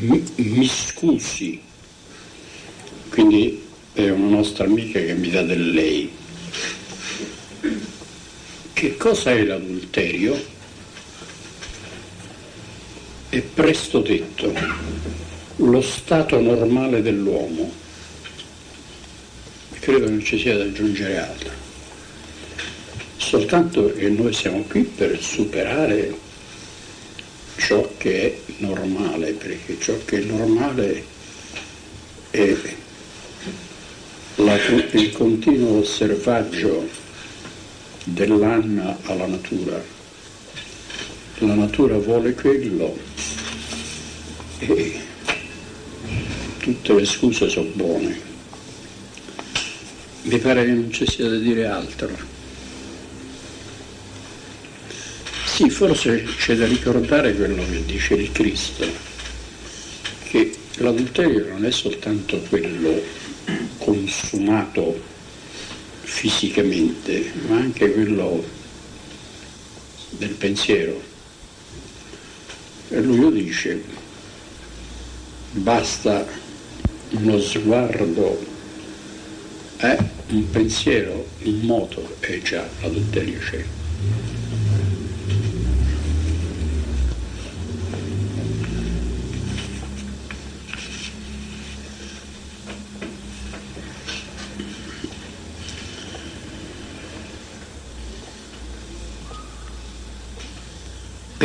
mi, scusi, quindi è una nostra amica che mi dà del lei. Che cosa è l'adulterio? È presto detto, lo stato normale dell'uomo. Credo non ci sia da aggiungere altro. Soltanto che noi siamo qui per superare ciò che è normale, perché ciò che è normale è la, il continuo osservaggio dell'anima alla natura. La natura vuole quello e tutte le scuse sono buone. Mi pare che non ci sia da dire altro. Sì, forse c'è da ricordare quello che dice il Cristo, che l'adulterio non è soltanto quello consumato fisicamente, ma anche quello del pensiero. E lui lo dice, basta uno sguardo, eh, un pensiero, un moto e già l'adulterio c'è.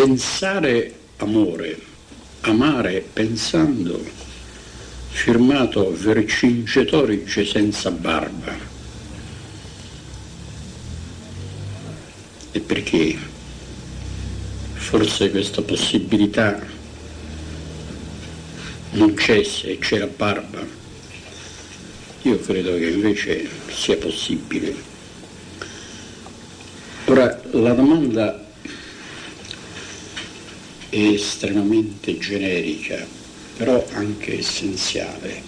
Pensare amore, amare pensando, firmato Vercingetorice senza barba. E perché forse questa possibilità non c'è se c'è la barba? Io credo che invece sia possibile. Ora, la domanda estremamente generica, però anche essenziale.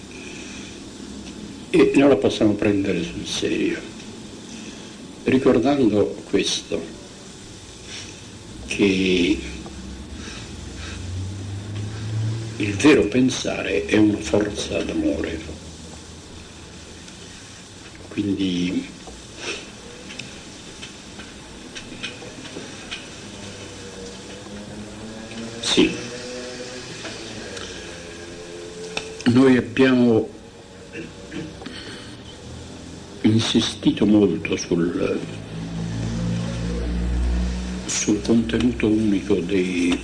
E noi la possiamo prendere sul serio, ricordando questo, che il vero pensare è una forza d'amore, quindi Sì. Noi abbiamo insistito molto sul, sul contenuto unico dei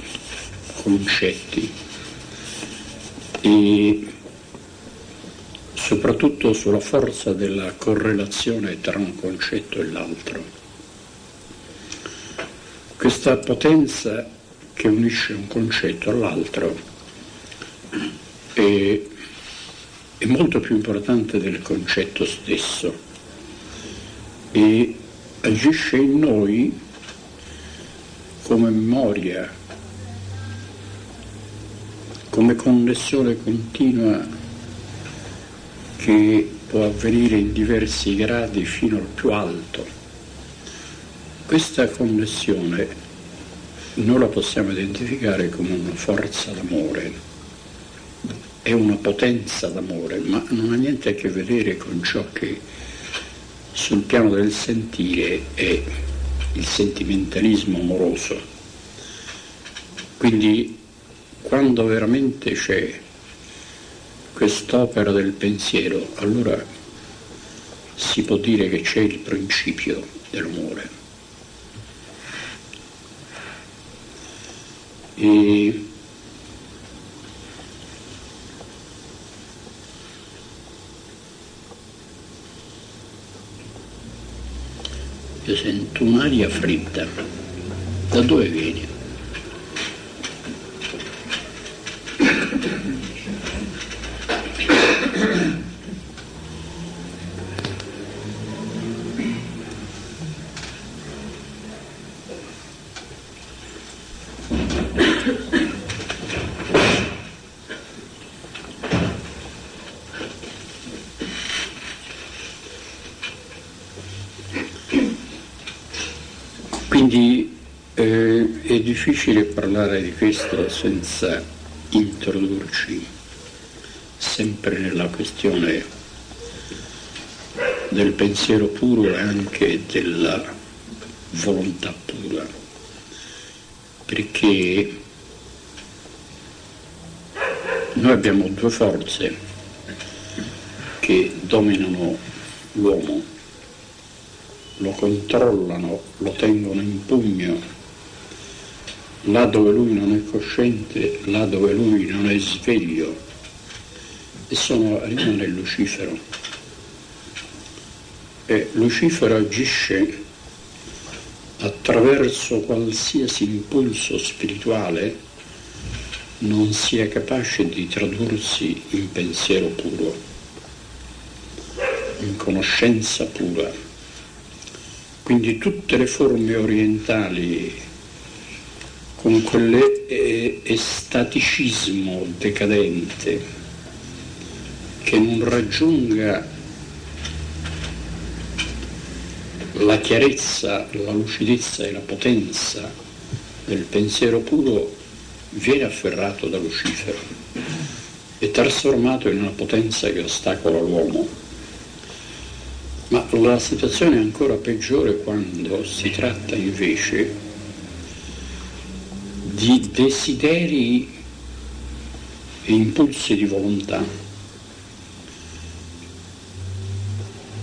concetti e soprattutto sulla forza della correlazione tra un concetto e l'altro. Questa potenza che unisce un concetto all'altro è, è molto più importante del concetto stesso e agisce in noi come memoria, come connessione continua che può avvenire in diversi gradi fino al più alto. Questa connessione noi la possiamo identificare come una forza d'amore, è una potenza d'amore, ma non ha niente a che vedere con ciò che sul piano del sentire è il sentimentalismo amoroso. Quindi quando veramente c'è quest'opera del pensiero, allora si può dire che c'è il principio dell'amore. E io sento un'aria fredda. Da dove viene? Quindi eh, è difficile parlare di questo senza introdurci sempre nella questione del pensiero puro e anche della volontà pura, perché noi abbiamo due forze che dominano l'uomo, lo controllano, lo tengono in pugno là dove lui non è cosciente, là dove lui non è sveglio, e sono, rimane Lucifero. E Lucifero agisce attraverso qualsiasi impulso spirituale non sia capace di tradursi in pensiero puro, in conoscenza pura. Quindi tutte le forme orientali con quell'estaticismo decadente che non raggiunga la chiarezza, la lucidezza e la potenza del pensiero puro viene afferrato da Lucifero e trasformato in una potenza che ostacola l'uomo. Ma la situazione è ancora peggiore quando si tratta invece di desideri e impulsi di volontà.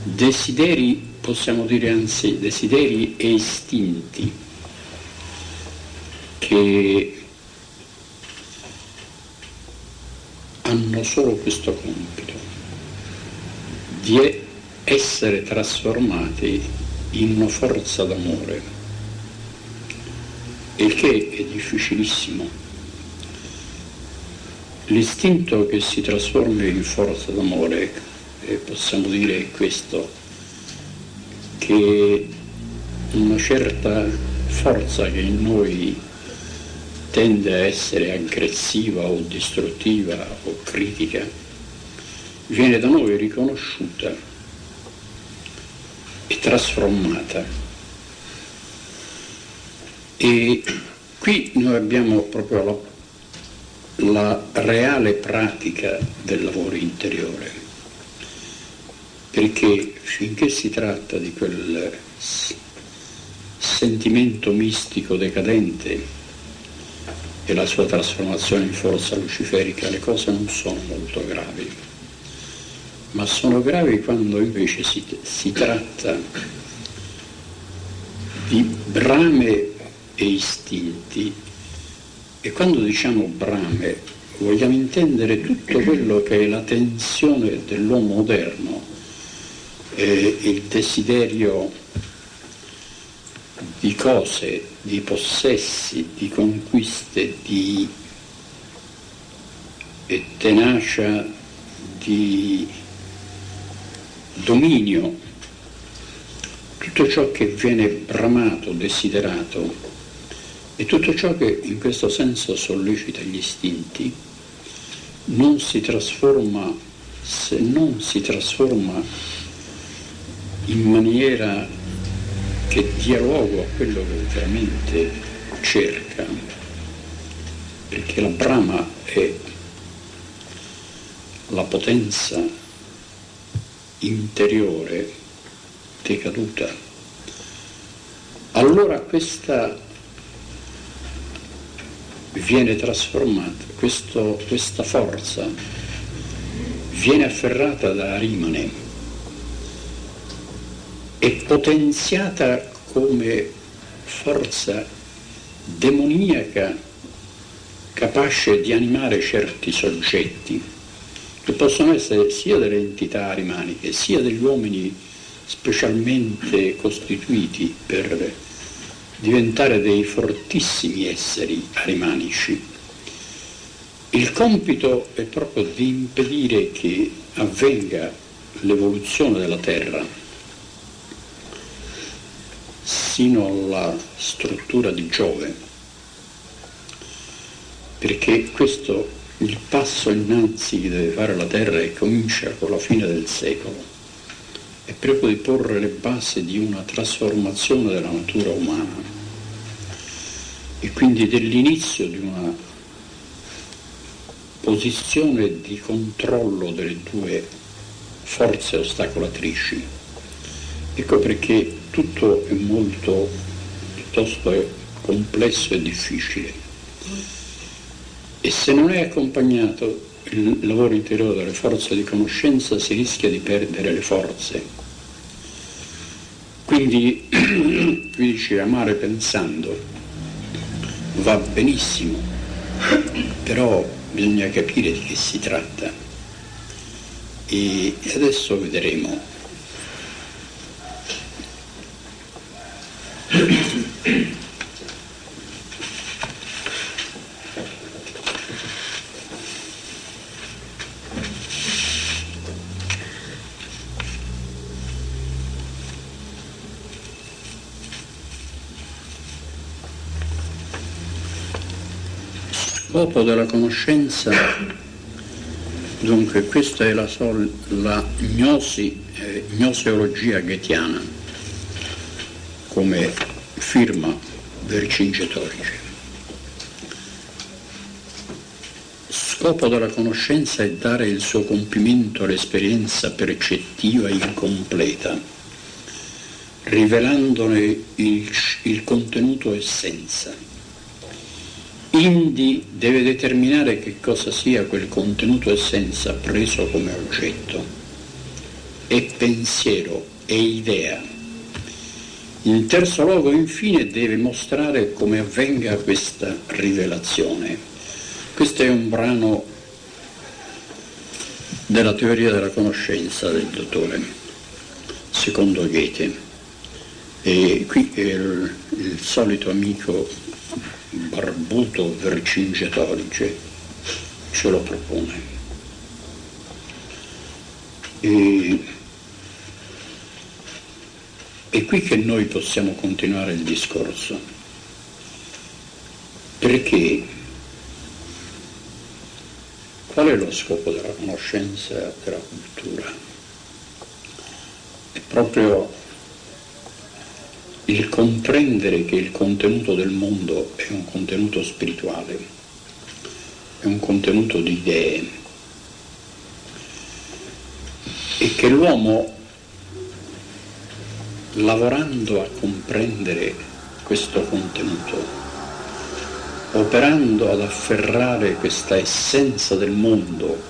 Desideri, possiamo dire anzi, desideri e istinti che hanno solo questo compito di essere trasformati in una forza d'amore il che è difficilissimo. L'istinto che si trasforma in forza d'amore, eh, possiamo dire questo, che una certa forza che in noi tende a essere aggressiva o distruttiva o critica, viene da noi riconosciuta e trasformata e qui noi abbiamo proprio la, la reale pratica del lavoro interiore, perché finché si tratta di quel sentimento mistico decadente e la sua trasformazione in forza luciferica, le cose non sono molto gravi, ma sono gravi quando invece si, si tratta di brame e istinti. E quando diciamo brame vogliamo intendere tutto quello che è la tensione dell'uomo moderno, eh, il desiderio di cose, di possessi, di conquiste, di tenacia, di dominio, tutto ciò che viene bramato, desiderato e tutto ciò che in questo senso sollecita gli istinti non si trasforma, se non si trasforma in maniera che dia luogo a quello che veramente cerca, perché la brama è la potenza interiore decaduta. Allora questa viene trasformata, questo, questa forza viene afferrata da Arimane e potenziata come forza demoniaca capace di animare certi soggetti che possono essere sia delle entità arimaniche sia degli uomini specialmente costituiti per diventare dei fortissimi esseri arimanici. Il compito è proprio di impedire che avvenga l'evoluzione della Terra sino alla struttura di Giove, perché questo il passo innanzi che deve fare la Terra e comincia con la fine del secolo è proprio di porre le basi di una trasformazione della natura umana e quindi dell'inizio di una posizione di controllo delle due forze ostacolatrici. Ecco perché tutto è molto piuttosto complesso e difficile. E se non è accompagnato il lavoro interiore delle forze di conoscenza si rischia di perdere le forze. Quindi qui dice amare pensando va benissimo, però bisogna capire di che si tratta e adesso vedremo. scopo della conoscenza, dunque questa è la, sol, la gnosi, eh, gnoseologia ghettiana, come firma Vercingetorige. Scopo della conoscenza è dare il suo compimento all'esperienza percettiva incompleta, rivelandone il, il contenuto essenza Indi deve determinare che cosa sia quel contenuto essenza preso come oggetto. È pensiero, è idea. In terzo luogo, infine, deve mostrare come avvenga questa rivelazione. Questo è un brano della teoria della conoscenza del dottore, secondo Goethe. E qui il, il solito amico barbuto Vercingetorige ce lo propone. E, è qui che noi possiamo continuare il discorso, perché qual è lo scopo della conoscenza della cultura? È proprio il comprendere che il contenuto del mondo è un contenuto spirituale, è un contenuto di idee e che l'uomo lavorando a comprendere questo contenuto, operando ad afferrare questa essenza del mondo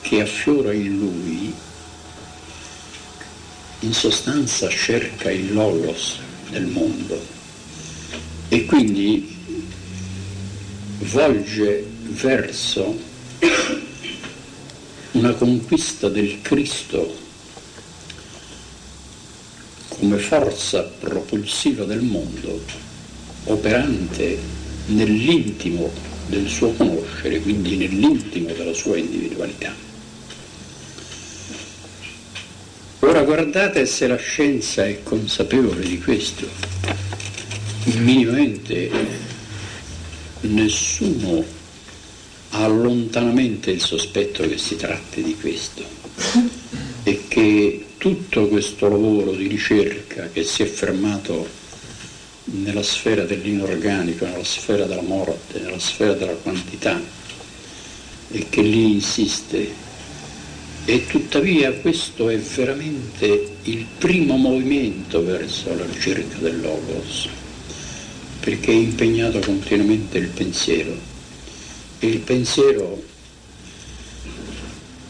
che affiora in lui, in sostanza cerca il logos nel mondo e quindi volge verso una conquista del Cristo come forza propulsiva del mondo, operante nell'intimo del suo conoscere, quindi nell'intimo della sua individualità. Ora guardate se la scienza è consapevole di questo. Minimamente nessuno ha lontanamente il sospetto che si tratti di questo e che tutto questo lavoro di ricerca che si è fermato nella sfera dell'inorganico, nella sfera della morte, nella sfera della quantità e che lì insiste e tuttavia questo è veramente il primo movimento verso la ricerca del Logos, perché è impegnato continuamente il pensiero. E il pensiero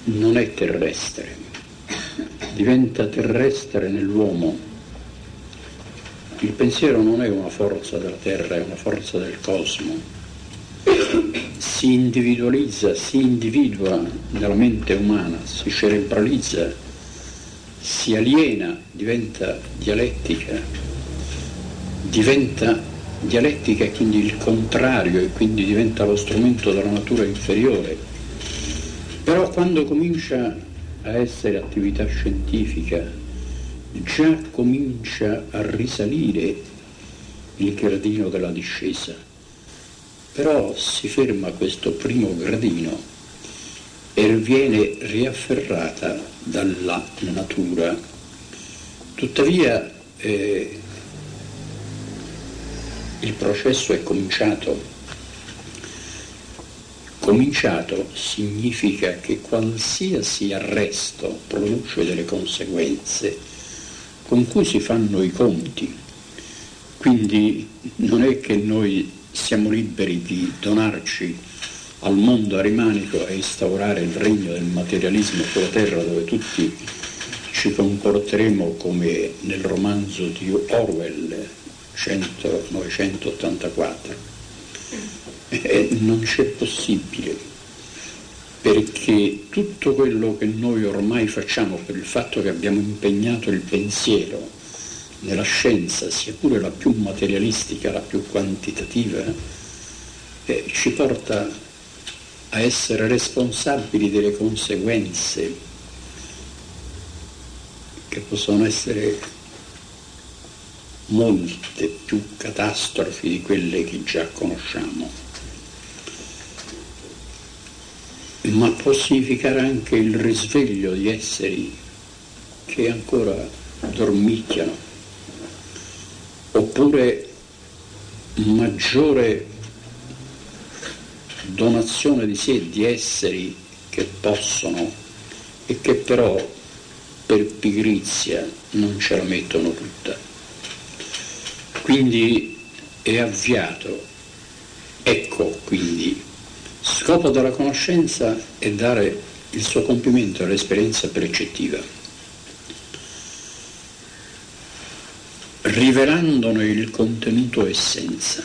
non è terrestre, diventa terrestre nell'uomo. Il pensiero non è una forza della terra, è una forza del cosmo si individualizza, si individua nella mente umana, si cerebralizza, si aliena, diventa dialettica, diventa dialettica e quindi il contrario e quindi diventa lo strumento della natura inferiore. Però quando comincia a essere attività scientifica, già comincia a risalire il gradino della discesa però si ferma questo primo gradino e viene riafferrata dalla natura. Tuttavia eh, il processo è cominciato cominciato significa che qualsiasi arresto produce delle conseguenze con cui si fanno i conti. Quindi non è che noi siamo liberi di donarci al mondo arimanico e instaurare il regno del materialismo sulla terra dove tutti ci comporteremo come nel romanzo di Orwell 1984 eh, non c'è possibile, perché tutto quello che noi ormai facciamo per il fatto che abbiamo impegnato il pensiero nella scienza, sia pure la più materialistica, la più quantitativa, eh, ci porta a essere responsabili delle conseguenze che possono essere molte più catastrofi di quelle che già conosciamo. ma può significare anche il risveglio di esseri che ancora dormicchiano, oppure maggiore donazione di sé di esseri che possono e che però per pigrizia non ce la mettono tutta. Quindi è avviato, ecco quindi Scopo della conoscenza è dare il suo compimento all'esperienza percettiva, rivelandone il contenuto essenza,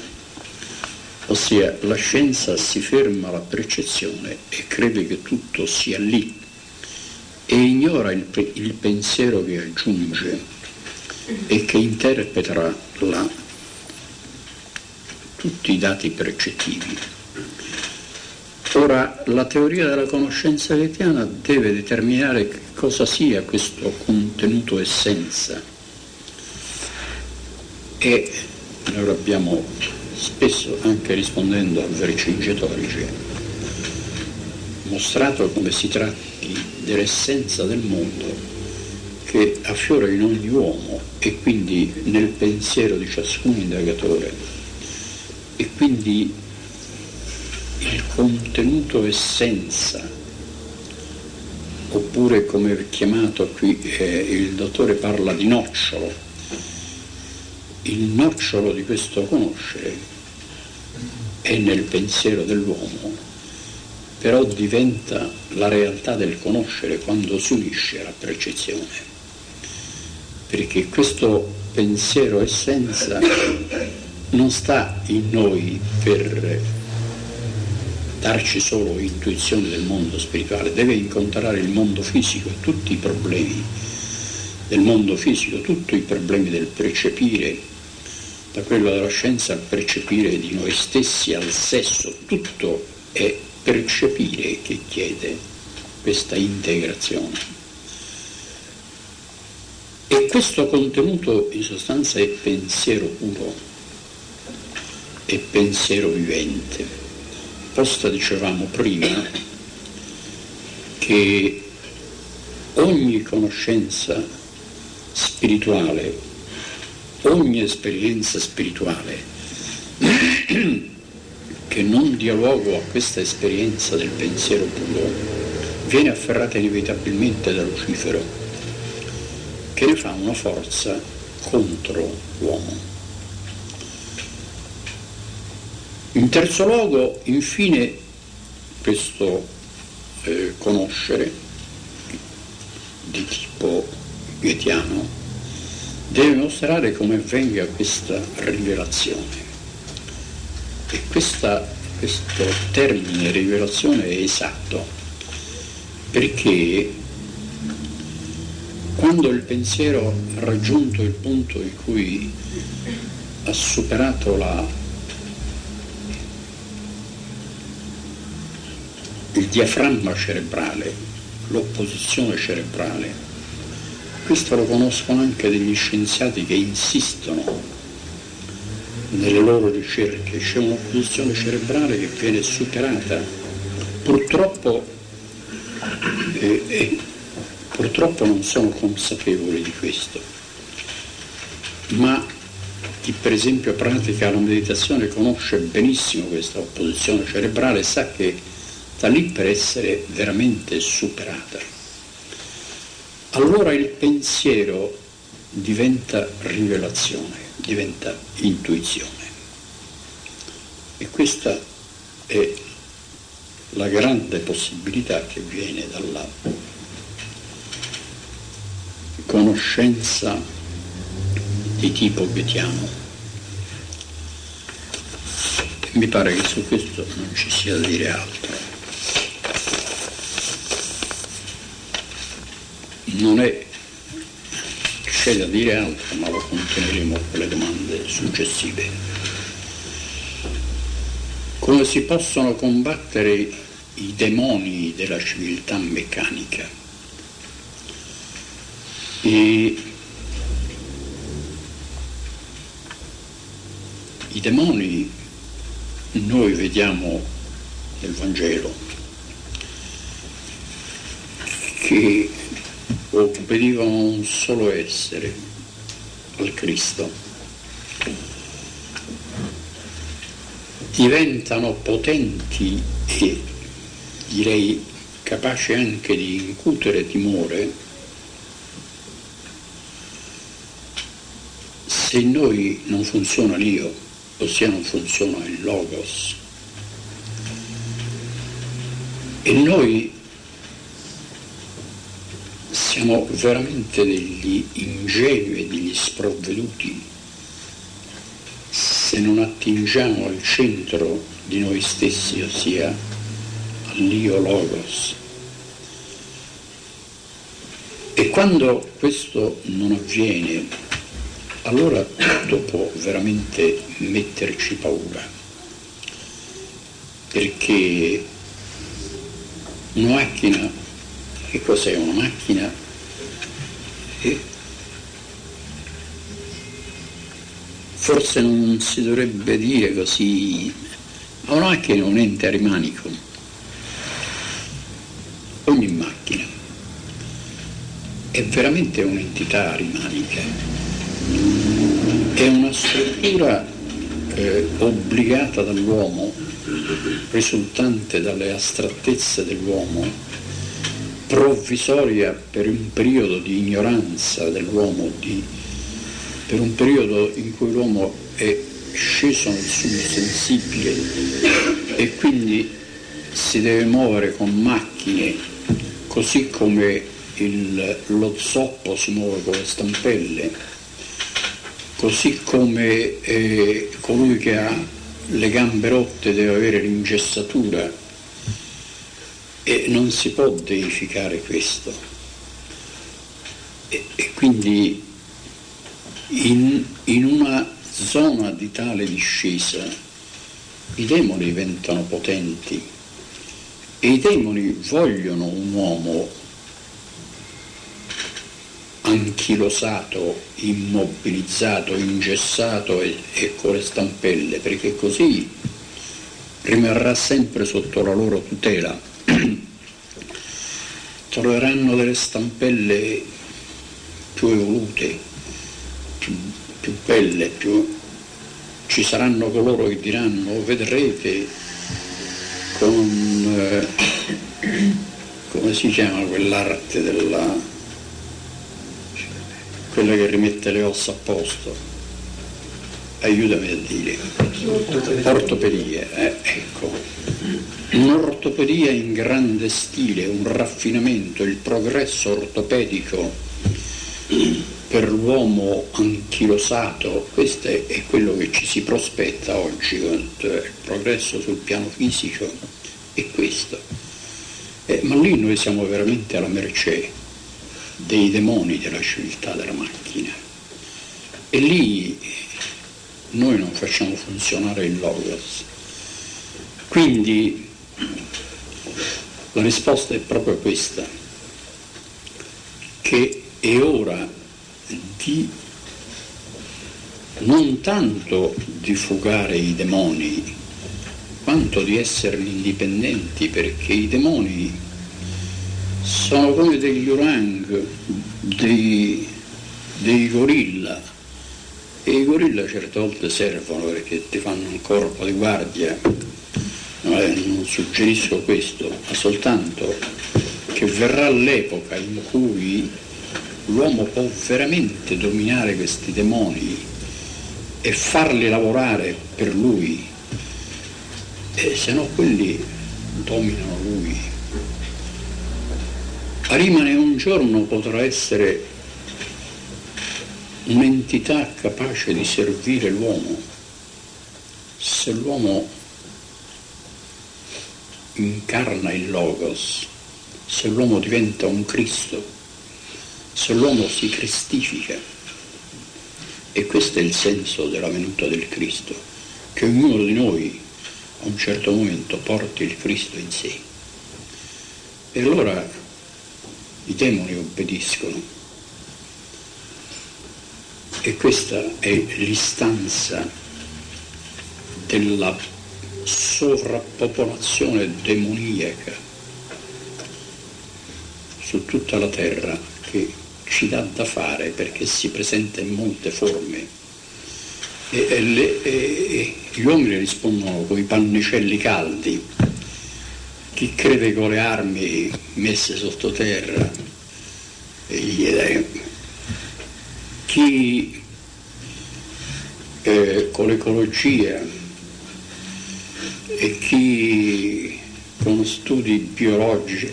ossia la scienza si ferma alla percezione e crede che tutto sia lì e ignora il, il pensiero che aggiunge e che interpreta la, tutti i dati percettivi. Ora, la teoria della conoscenza hegeliana deve determinare cosa sia questo contenuto essenza e noi l'abbiamo spesso anche rispondendo a Vercingetorige mostrato come si tratti dell'essenza del mondo che affiora in ogni uomo e quindi nel pensiero di ciascun indagatore. E quindi il contenuto essenza, oppure come chiamato qui eh, il dottore parla di nocciolo, il nocciolo di questo conoscere è nel pensiero dell'uomo, però diventa la realtà del conoscere quando si unisce alla percezione, perché questo pensiero essenza non sta in noi per darci solo intuizione del mondo spirituale, deve incontrare il mondo fisico, tutti i problemi del mondo fisico, tutti i problemi del percepire, da quello della scienza al percepire di noi stessi, al sesso, tutto è percepire che chiede questa integrazione. E questo contenuto in sostanza è pensiero puro, è pensiero vivente risposta dicevamo prima che ogni conoscenza spirituale, ogni esperienza spirituale che non dia luogo a questa esperienza del pensiero puro viene afferrata inevitabilmente da Lucifero, che ne fa una forza contro l'uomo. In terzo luogo, infine, questo eh, conoscere di tipo goetiano deve mostrare come avvenga questa rivelazione. E questa, questo termine rivelazione è esatto, perché quando il pensiero ha raggiunto il punto in cui ha superato la il diaframma cerebrale, l'opposizione cerebrale. Questo lo conoscono anche degli scienziati che insistono nelle loro ricerche, c'è un'opposizione cerebrale che viene superata. Purtroppo, eh, eh, purtroppo non sono consapevoli di questo, ma chi per esempio pratica la meditazione conosce benissimo questa opposizione cerebrale e sa che sta lì per essere veramente superata. Allora il pensiero diventa rivelazione, diventa intuizione. E questa è la grande possibilità che viene dalla conoscenza di tipo goetiano. Mi pare che su questo non ci sia da dire altro. Non è c'è da dire altro, ma lo continueremo con le domande successive. Come si possono combattere i demoni della civiltà meccanica? E I demoni noi vediamo nel Vangelo che obbedivano a un solo essere, al Cristo. Diventano potenti e direi capaci anche di incutere timore se in noi non funziona l'io ossia non funziona il logos. E noi siamo veramente degli ingenui e degli sprovveduti se non attingiamo al centro di noi stessi, ossia all'io logos. E quando questo non avviene, allora tutto può veramente metterci paura, perché una macchina, che cos'è una macchina? Forse non si dovrebbe dire così, ma macchina è un ente arimanico, ogni macchina. È veramente un'entità arimanica è una struttura eh, obbligata dall'uomo, risultante dalle astrattezze dell'uomo, provvisoria per un periodo di ignoranza dell'uomo, di, per un periodo in cui l'uomo è sceso nel suo sensibile e quindi si deve muovere con macchine, così come il, lo zoppo si muove con le stampelle così come eh, colui che ha le gambe rotte deve avere l'ingessatura e non si può deificare questo. E, e quindi in, in una zona di tale discesa i demoni diventano potenti e i demoni vogliono un uomo anchilosato, immobilizzato, ingessato e, e con le stampelle, perché così rimarrà sempre sotto la loro tutela. Troveranno delle stampelle più evolute, più, più belle, più... ci saranno coloro che diranno vedrete con, eh, come si chiama quell'arte della quella che rimette le ossa a posto. Aiutami a dire. Ortopedia, eh, ecco. Un'ortopedia in grande stile, un raffinamento, il progresso ortopedico per l'uomo anchilosato, questo è quello che ci si prospetta oggi, il progresso sul piano fisico è questo. Eh, ma lì noi siamo veramente alla mercé dei demoni della civiltà della macchina. E lì noi non facciamo funzionare il logos. Quindi la risposta è proprio questa, che è ora di non tanto di fugare i demoni, quanto di esserne indipendenti, perché i demoni sono come degli orang, dei, dei gorilla. E i gorilla certe volte servono perché ti fanno un corpo di guardia non suggerisco questo, ma soltanto che verrà l'epoca in cui l'uomo può veramente dominare questi demoni e farli lavorare per lui, e se no quelli dominano lui. Arimane un giorno potrà essere un'entità capace di servire l'uomo se l'uomo incarna il Logos, se l'uomo diventa un Cristo, se l'uomo si cristifica. E questo è il senso della venuta del Cristo, che ognuno di noi a un certo momento porti il Cristo in sé. E allora i demoni obbediscono. E questa è l'istanza della sovrappopolazione demoniaca su tutta la terra che ci dà da fare perché si presenta in molte forme. E, e, le, e gli uomini rispondono con i pannicelli caldi. Chi crede con le armi messe sottoterra chi eh, con l'ecologia e chi con studi biologici,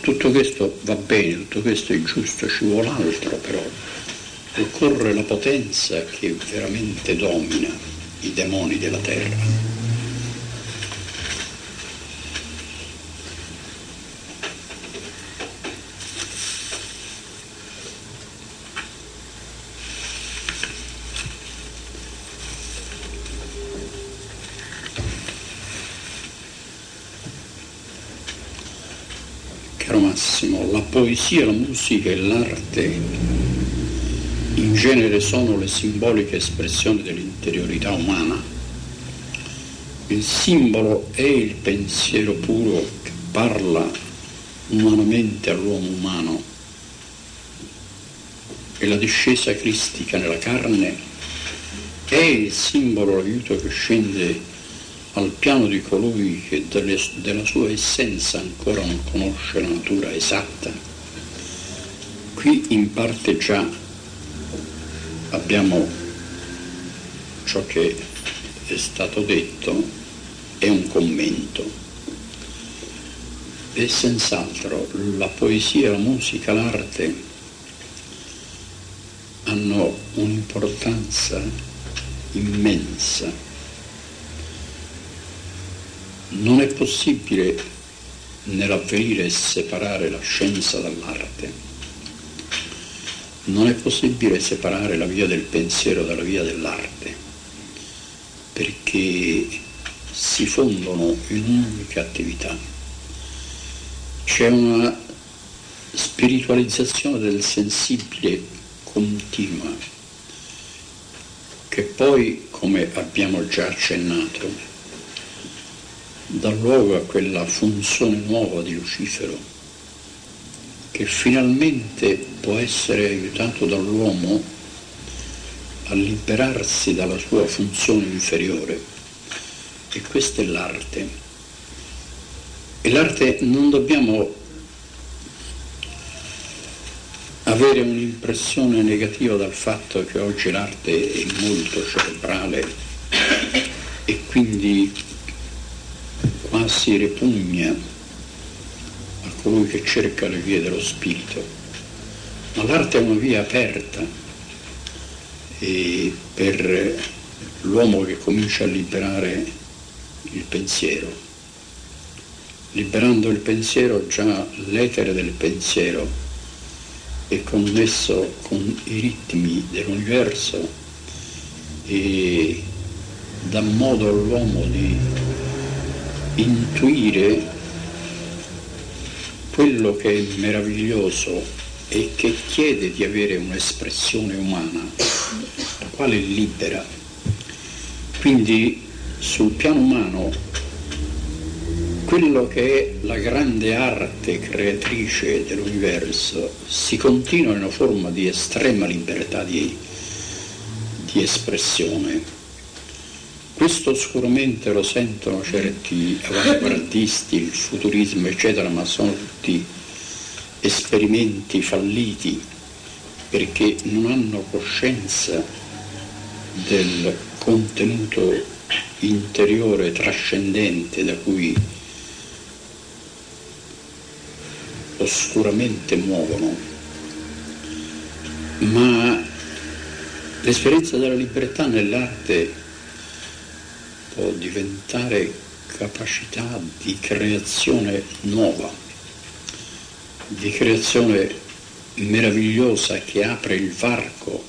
tutto questo va bene, tutto questo è giusto, ci vuole altro però, occorre la potenza che veramente domina i demoni della terra. Massimo, la poesia, la musica e l'arte in genere sono le simboliche espressioni dell'interiorità umana. Il simbolo è il pensiero puro che parla umanamente all'uomo umano e la discesa cristica nella carne è il simbolo, l'aiuto che scende al piano di colui che delle, della sua essenza ancora non conosce la natura esatta. Qui in parte già abbiamo ciò che è stato detto, è un commento. E senz'altro la poesia, la musica, l'arte hanno un'importanza immensa non è possibile nell'avvenire separare la scienza dall'arte. Non è possibile separare la via del pensiero dalla via dell'arte, perché si fondono in un'unica attività. C'è una spiritualizzazione del sensibile continua, che poi, come abbiamo già accennato, dà luogo a quella funzione nuova di Lucifero, che finalmente può essere aiutato dall'uomo a liberarsi dalla sua funzione inferiore. E questa è l'arte. E l'arte non dobbiamo avere un'impressione negativa dal fatto che oggi l'arte è molto cerebrale e quindi quasi ripugna a colui che cerca le vie dello spirito, ma l'arte è una via aperta e per l'uomo che comincia a liberare il pensiero. Liberando il pensiero già l'etere del pensiero è connesso con i ritmi dell'universo e dà modo all'uomo di intuire quello che è meraviglioso e che chiede di avere un'espressione umana, la quale è libera. Quindi sul piano umano quello che è la grande arte creatrice dell'universo si continua in una forma di estrema libertà di, di espressione questo oscuramente lo sentono certi avanguardisti, il futurismo eccetera, ma sono tutti esperimenti falliti perché non hanno coscienza del contenuto interiore trascendente da cui oscuramente muovono, ma l'esperienza della libertà nell'arte può diventare capacità di creazione nuova, di creazione meravigliosa che apre il varco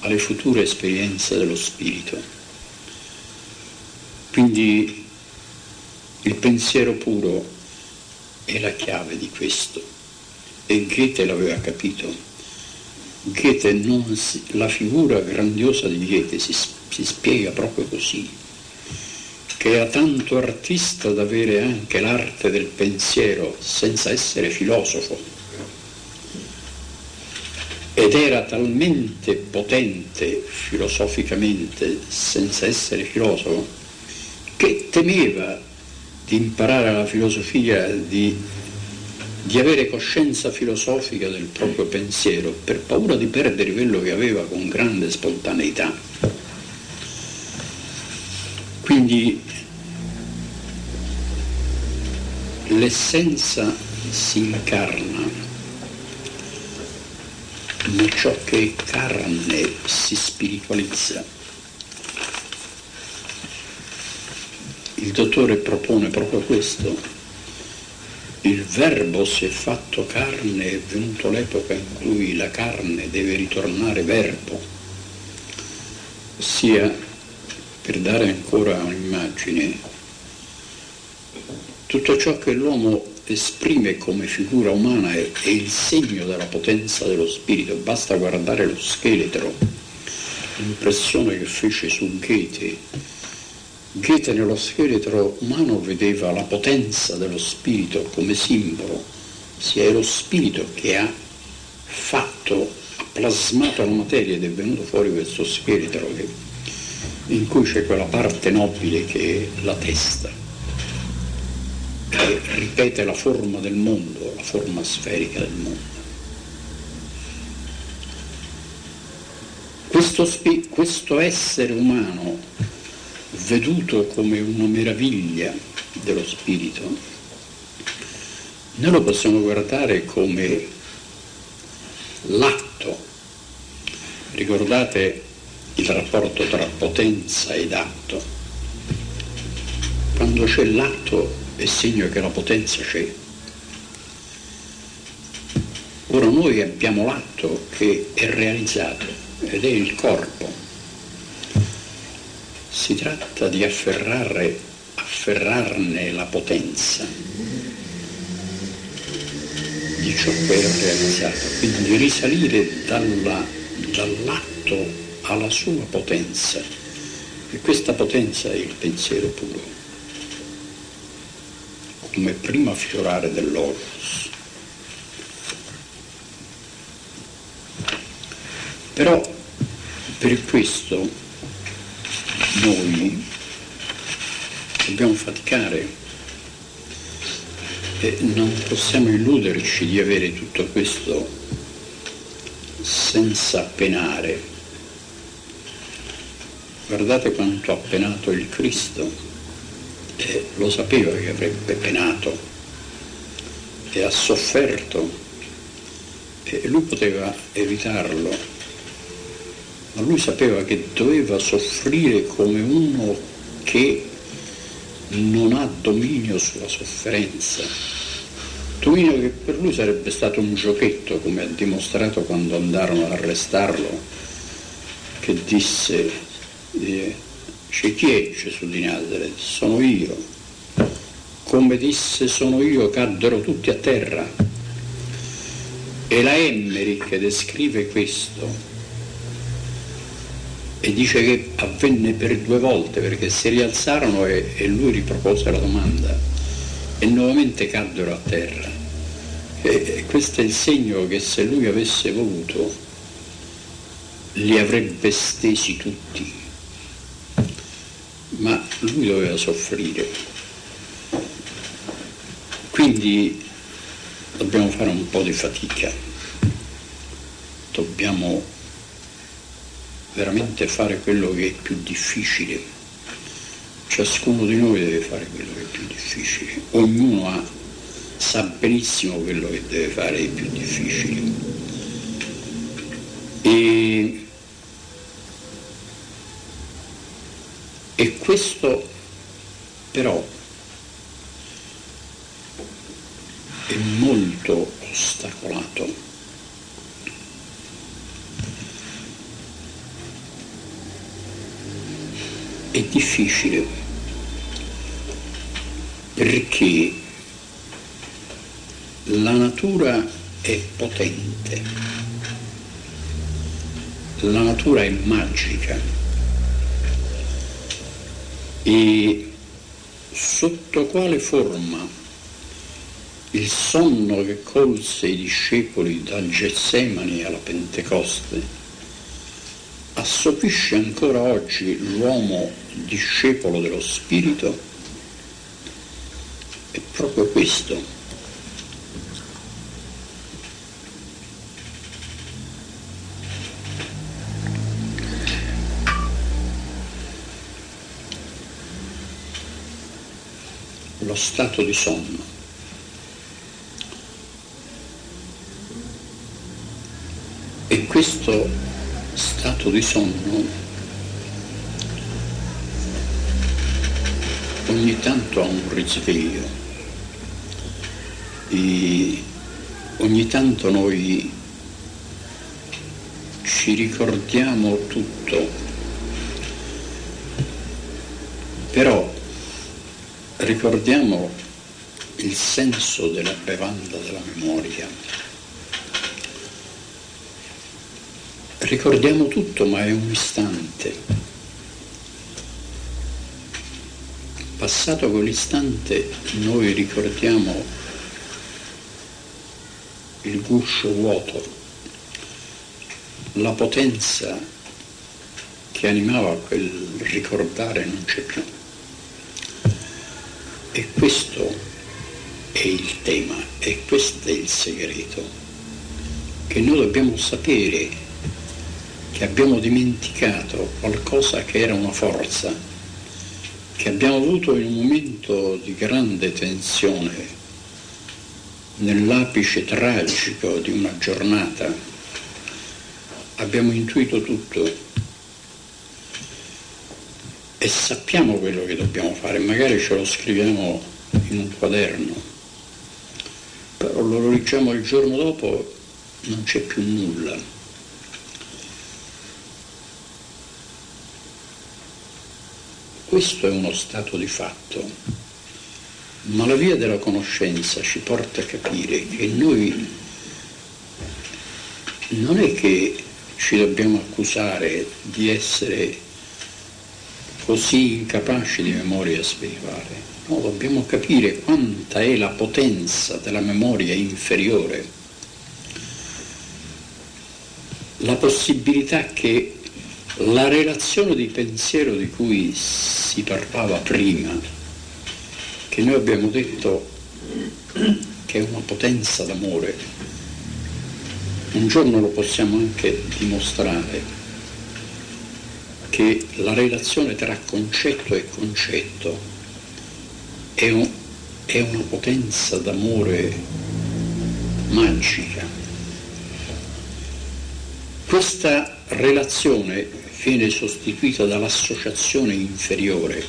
alle future esperienze dello spirito. Quindi il pensiero puro è la chiave di questo e Goethe l'aveva capito. Goethe si, la figura grandiosa di Goethe si, si spiega proprio così che era tanto artista da avere anche l'arte del pensiero senza essere filosofo ed era talmente potente filosoficamente senza essere filosofo che temeva di imparare la filosofia, di, di avere coscienza filosofica del proprio pensiero per paura di perdere quello che aveva con grande spontaneità. Quindi l'essenza si incarna, ma ciò che è carne si spiritualizza. Il dottore propone proprio questo. Il verbo si è fatto carne, è venuto l'epoca in cui la carne deve ritornare verbo, ossia per dare ancora un'immagine, tutto ciò che l'uomo esprime come figura umana è, è, il segno della potenza dello spirito, basta guardare lo scheletro, l'impressione che fece su Goethe. Goethe nello scheletro umano vedeva la potenza dello spirito come simbolo, sia è lo spirito che ha fatto, ha plasmato la materia ed è venuto fuori questo scheletro che in cui c'è quella parte nobile che è la testa, che ripete la forma del mondo, la forma sferica del mondo. Questo, questo essere umano, veduto come una meraviglia dello spirito, noi lo possiamo guardare come l'atto. Ricordate il rapporto tra potenza ed atto. Quando c'è l'atto è segno che la potenza c'è. Ora noi abbiamo l'atto che è realizzato ed è il corpo. Si tratta di afferrare, afferrarne la potenza di ciò che è realizzato, quindi di risalire dalla, dall'atto alla sua potenza. E questa potenza è il pensiero puro, come prima fiorare dell'Olus. Però per questo noi dobbiamo faticare. E non possiamo illuderci di avere tutto questo senza penare guardate quanto ha penato il Cristo, e lo sapeva che avrebbe penato. E ha sofferto. E lui poteva evitarlo, ma lui sapeva che doveva soffrire come uno che non ha dominio sulla sofferenza. Dominio che per lui sarebbe stato un giochetto, come ha dimostrato quando andarono ad arrestarlo, che disse c'è chi è Gesù di Nazareth? Sono io. Come disse sono io, caddero tutti a terra. E la Emmerich descrive questo e dice che avvenne per due volte perché si rialzarono e, e lui ripropose la domanda e nuovamente caddero a terra. E, e questo è il segno che se lui avesse voluto li avrebbe stesi tutti ma lui doveva soffrire. Quindi dobbiamo fare un po' di fatica, dobbiamo veramente fare quello che è più difficile. Ciascuno di noi deve fare quello che è più difficile, ognuno ha, sa benissimo quello che deve fare è più difficile. E, e questo però è molto ostacolato. È difficile perché la natura è potente, la natura è magica e sotto quale forma il sonno che colse i discepoli dal Getsemani alla Pentecoste assopisce ancora oggi l'uomo discepolo dello Spirito è proprio questo. Lo stato di sonno. E questo stato di sonno ogni tanto ha un risveglio e ogni tanto noi ci ricordiamo tutto, però ricordiamo il senso della bevanda della memoria Ricordiamo tutto, ma è un istante. Passato quell'istante noi ricordiamo il guscio vuoto, la potenza che animava quel ricordare non c'è più. E questo è il tema, e questo è il segreto, che noi dobbiamo sapere che abbiamo dimenticato qualcosa che era una forza, che abbiamo avuto in un momento di grande tensione, nell'apice tragico di una giornata, abbiamo intuito tutto e sappiamo quello che dobbiamo fare, magari ce lo scriviamo in un quaderno, però lo leggiamo il giorno dopo, non c'è più nulla. Questo è uno stato di fatto, ma la via della conoscenza ci porta a capire che noi non è che ci dobbiamo accusare di essere così incapaci di memoria spirituale, no, dobbiamo capire quanta è la potenza della memoria inferiore, la possibilità che la relazione di pensiero di cui si parlava prima, che noi abbiamo detto che è una potenza d'amore, un giorno lo possiamo anche dimostrare, che la relazione tra concetto e concetto è, un, è una potenza d'amore magica. Questa relazione viene sostituita dall'associazione inferiore,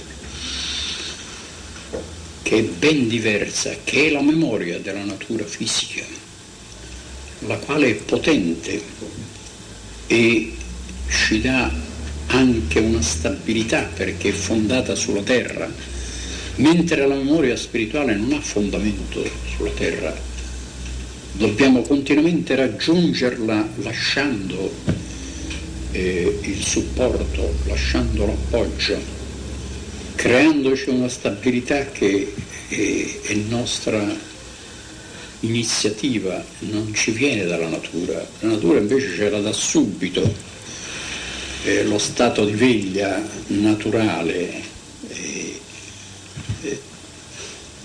che è ben diversa, che è la memoria della natura fisica, la quale è potente e ci dà anche una stabilità perché è fondata sulla terra, mentre la memoria spirituale non ha fondamento sulla terra. Dobbiamo continuamente raggiungerla lasciando eh, il supporto, lasciando l'appoggio, creandoci una stabilità che è, è nostra iniziativa, non ci viene dalla natura, la natura invece ce la dà subito, eh, lo stato di veglia naturale eh,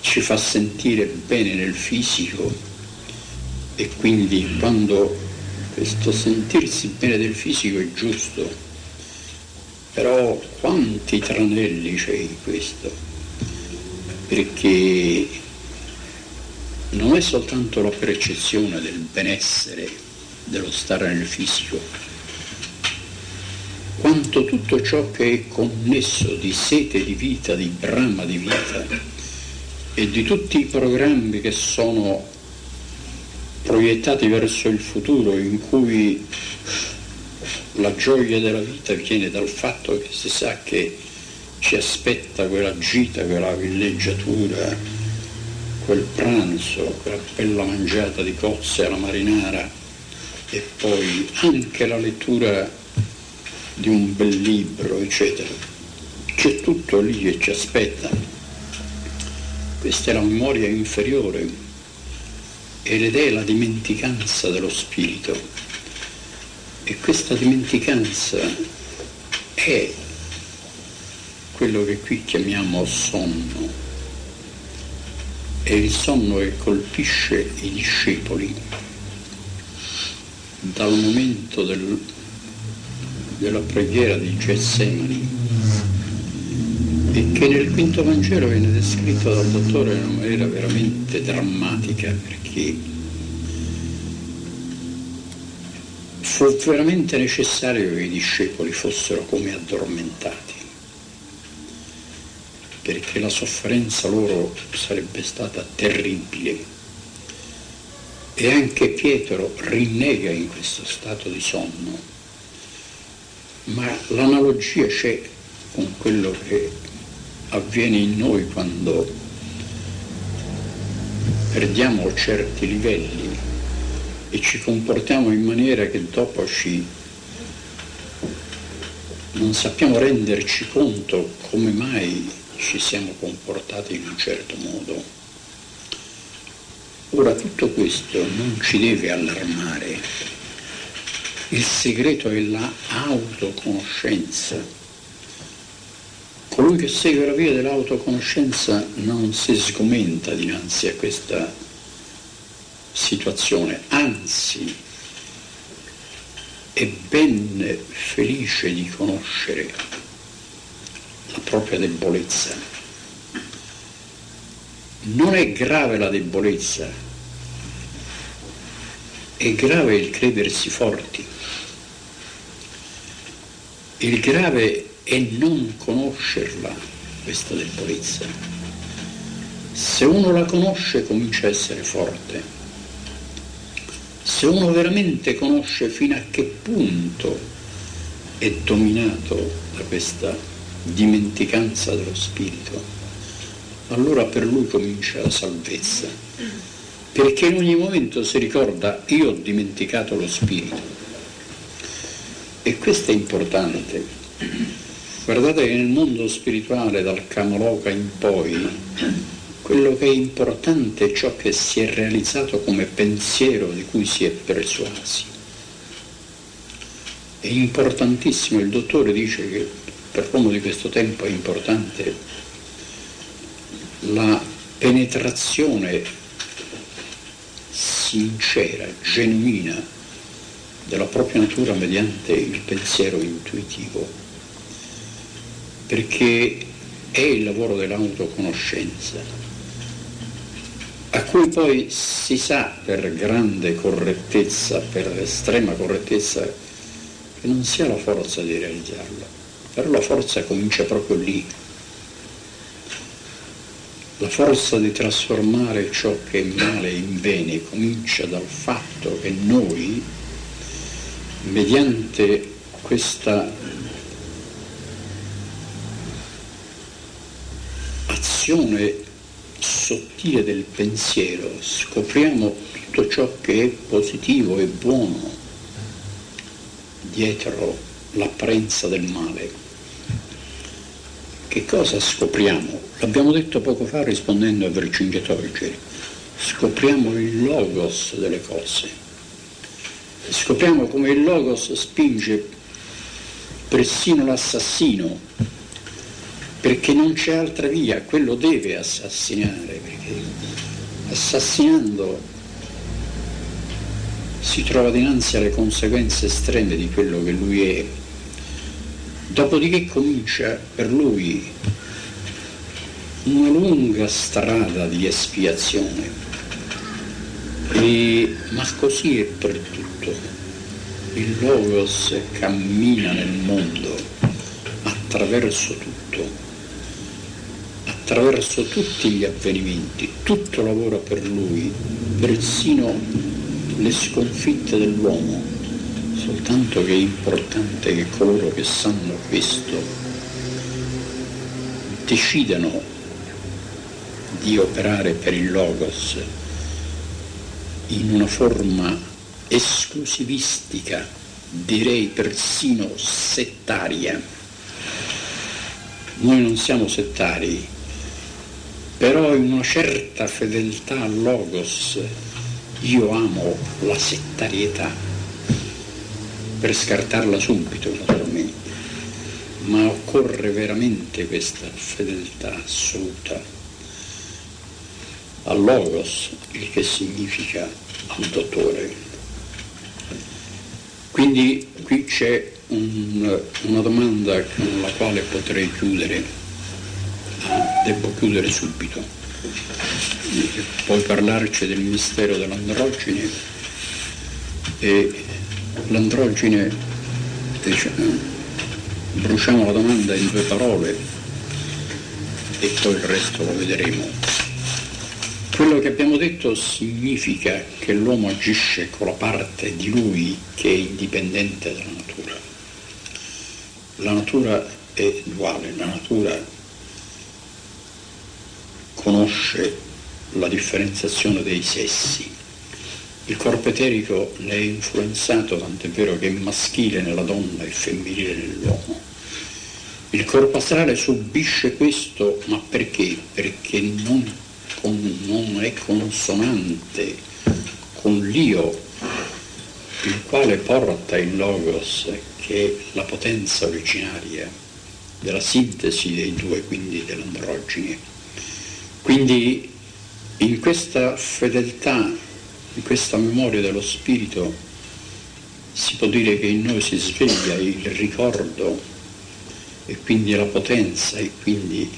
ci fa sentire bene nel fisico e quindi quando questo sentirsi bene del fisico è giusto, però quanti tranelli c'è in questo? Perché non è soltanto la percezione del benessere, dello stare nel fisico, quanto tutto ciò che è connesso di sete di vita, di brama di vita e di tutti i programmi che sono proiettati verso il futuro in cui la gioia della vita viene dal fatto che si sa che ci aspetta quella gita, quella villeggiatura, quel pranzo, quella bella mangiata di cozze alla marinara e poi anche la lettura di un bel libro, eccetera. C'è tutto lì che ci aspetta. Questa è la memoria inferiore, ed è la dimenticanza dello spirito. E questa dimenticanza è quello che qui chiamiamo sonno. È il sonno che colpisce i discepoli dal momento del, della preghiera di Getsemani e che nel quinto Vangelo viene descritto dal dottore in una maniera veramente drammatica perché fu veramente necessario che i discepoli fossero come addormentati perché la sofferenza loro sarebbe stata terribile. E anche Pietro rinnega in questo stato di sonno ma l'analogia c'è con quello che avviene in noi quando perdiamo certi livelli e ci comportiamo in maniera che dopo ci non sappiamo renderci conto come mai ci siamo comportati in un certo modo. Ora tutto questo non ci deve allarmare. Il segreto è la autoconoscenza Colui che segue la via dell'autoconoscenza non si sgomenta dinanzi a questa situazione, anzi è ben felice di conoscere la propria debolezza. Non è grave la debolezza, è grave il credersi forti. Il grave e non conoscerla, questa debolezza. Se uno la conosce comincia a essere forte. Se uno veramente conosce fino a che punto è dominato da questa dimenticanza dello spirito, allora per lui comincia la salvezza. Perché in ogni momento si ricorda io ho dimenticato lo spirito. E questo è importante Guardate che nel mondo spirituale, dal Kamaloka in poi, quello che è importante è ciò che si è realizzato come pensiero di cui si è persuasi. È importantissimo, il dottore dice che per l'uomo di questo tempo è importante la penetrazione sincera, genuina della propria natura mediante il pensiero intuitivo perché è il lavoro dell'autoconoscenza, a cui poi si sa per grande correttezza, per estrema correttezza, che non si ha la forza di realizzarlo, però la forza comincia proprio lì. La forza di trasformare ciò che è male in bene comincia dal fatto che noi, mediante questa azione sottile del pensiero scopriamo tutto ciò che è positivo e buono dietro l'apparenza del male. Che cosa scopriamo? L'abbiamo detto poco fa rispondendo a Vercingetorgeri. Scopriamo il logos delle cose. Scopriamo come il logos spinge persino l'assassino perché non c'è altra via, quello deve assassinare, perché assassinando si trova dinanzi alle conseguenze estreme di quello che lui è. Dopodiché comincia per lui una lunga strada di espiazione, e, ma così è per tutto. Il Logos cammina nel mondo attraverso tutto, attraverso tutti gli avvenimenti, tutto lavora per lui, persino le sconfitte dell'uomo, soltanto che è importante che coloro che sanno questo decidano di operare per il Logos in una forma esclusivistica, direi persino settaria. Noi non siamo settari, però in una certa fedeltà al Logos io amo la settarietà, per scartarla subito naturalmente, ma occorre veramente questa fedeltà assoluta al Logos, il che significa al dottore. Quindi qui c'è un, una domanda con la quale potrei chiudere, ah, devo chiudere subito. Poi parlarci del mistero dell'androgine e l'androgine diciamo, bruciamo la domanda in due parole e poi il resto lo vedremo. Quello che abbiamo detto significa che l'uomo agisce con la parte di lui che è indipendente dalla natura. La natura è duale, la natura conosce la differenziazione dei sessi. Il corpo eterico ne è influenzato, tant'è vero che è maschile nella donna e femminile nell'uomo. Il corpo astrale subisce questo, ma perché? Perché non, con, non è consonante con l'io, il quale porta il logos, che è la potenza originaria della sintesi dei due, quindi dell'androgine. Quindi in questa fedeltà, in questa memoria dello Spirito, si può dire che in noi si sveglia il ricordo e quindi la potenza e quindi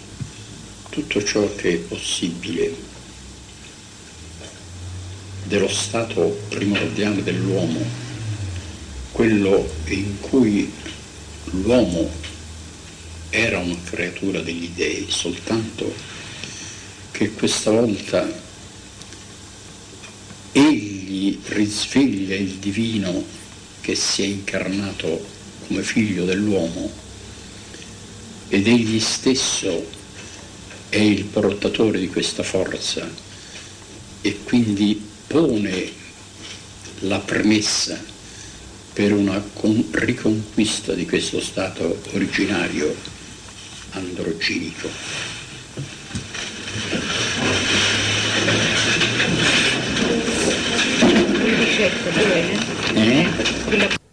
tutto ciò che è possibile dello stato primordiale dell'uomo, quello in cui l'uomo era una creatura degli dei soltanto che questa volta egli risveglia il divino che si è incarnato come figlio dell'uomo ed egli stesso è il portatore di questa forza e quindi pone la premessa per una riconquista di questo stato originario bene? Eh?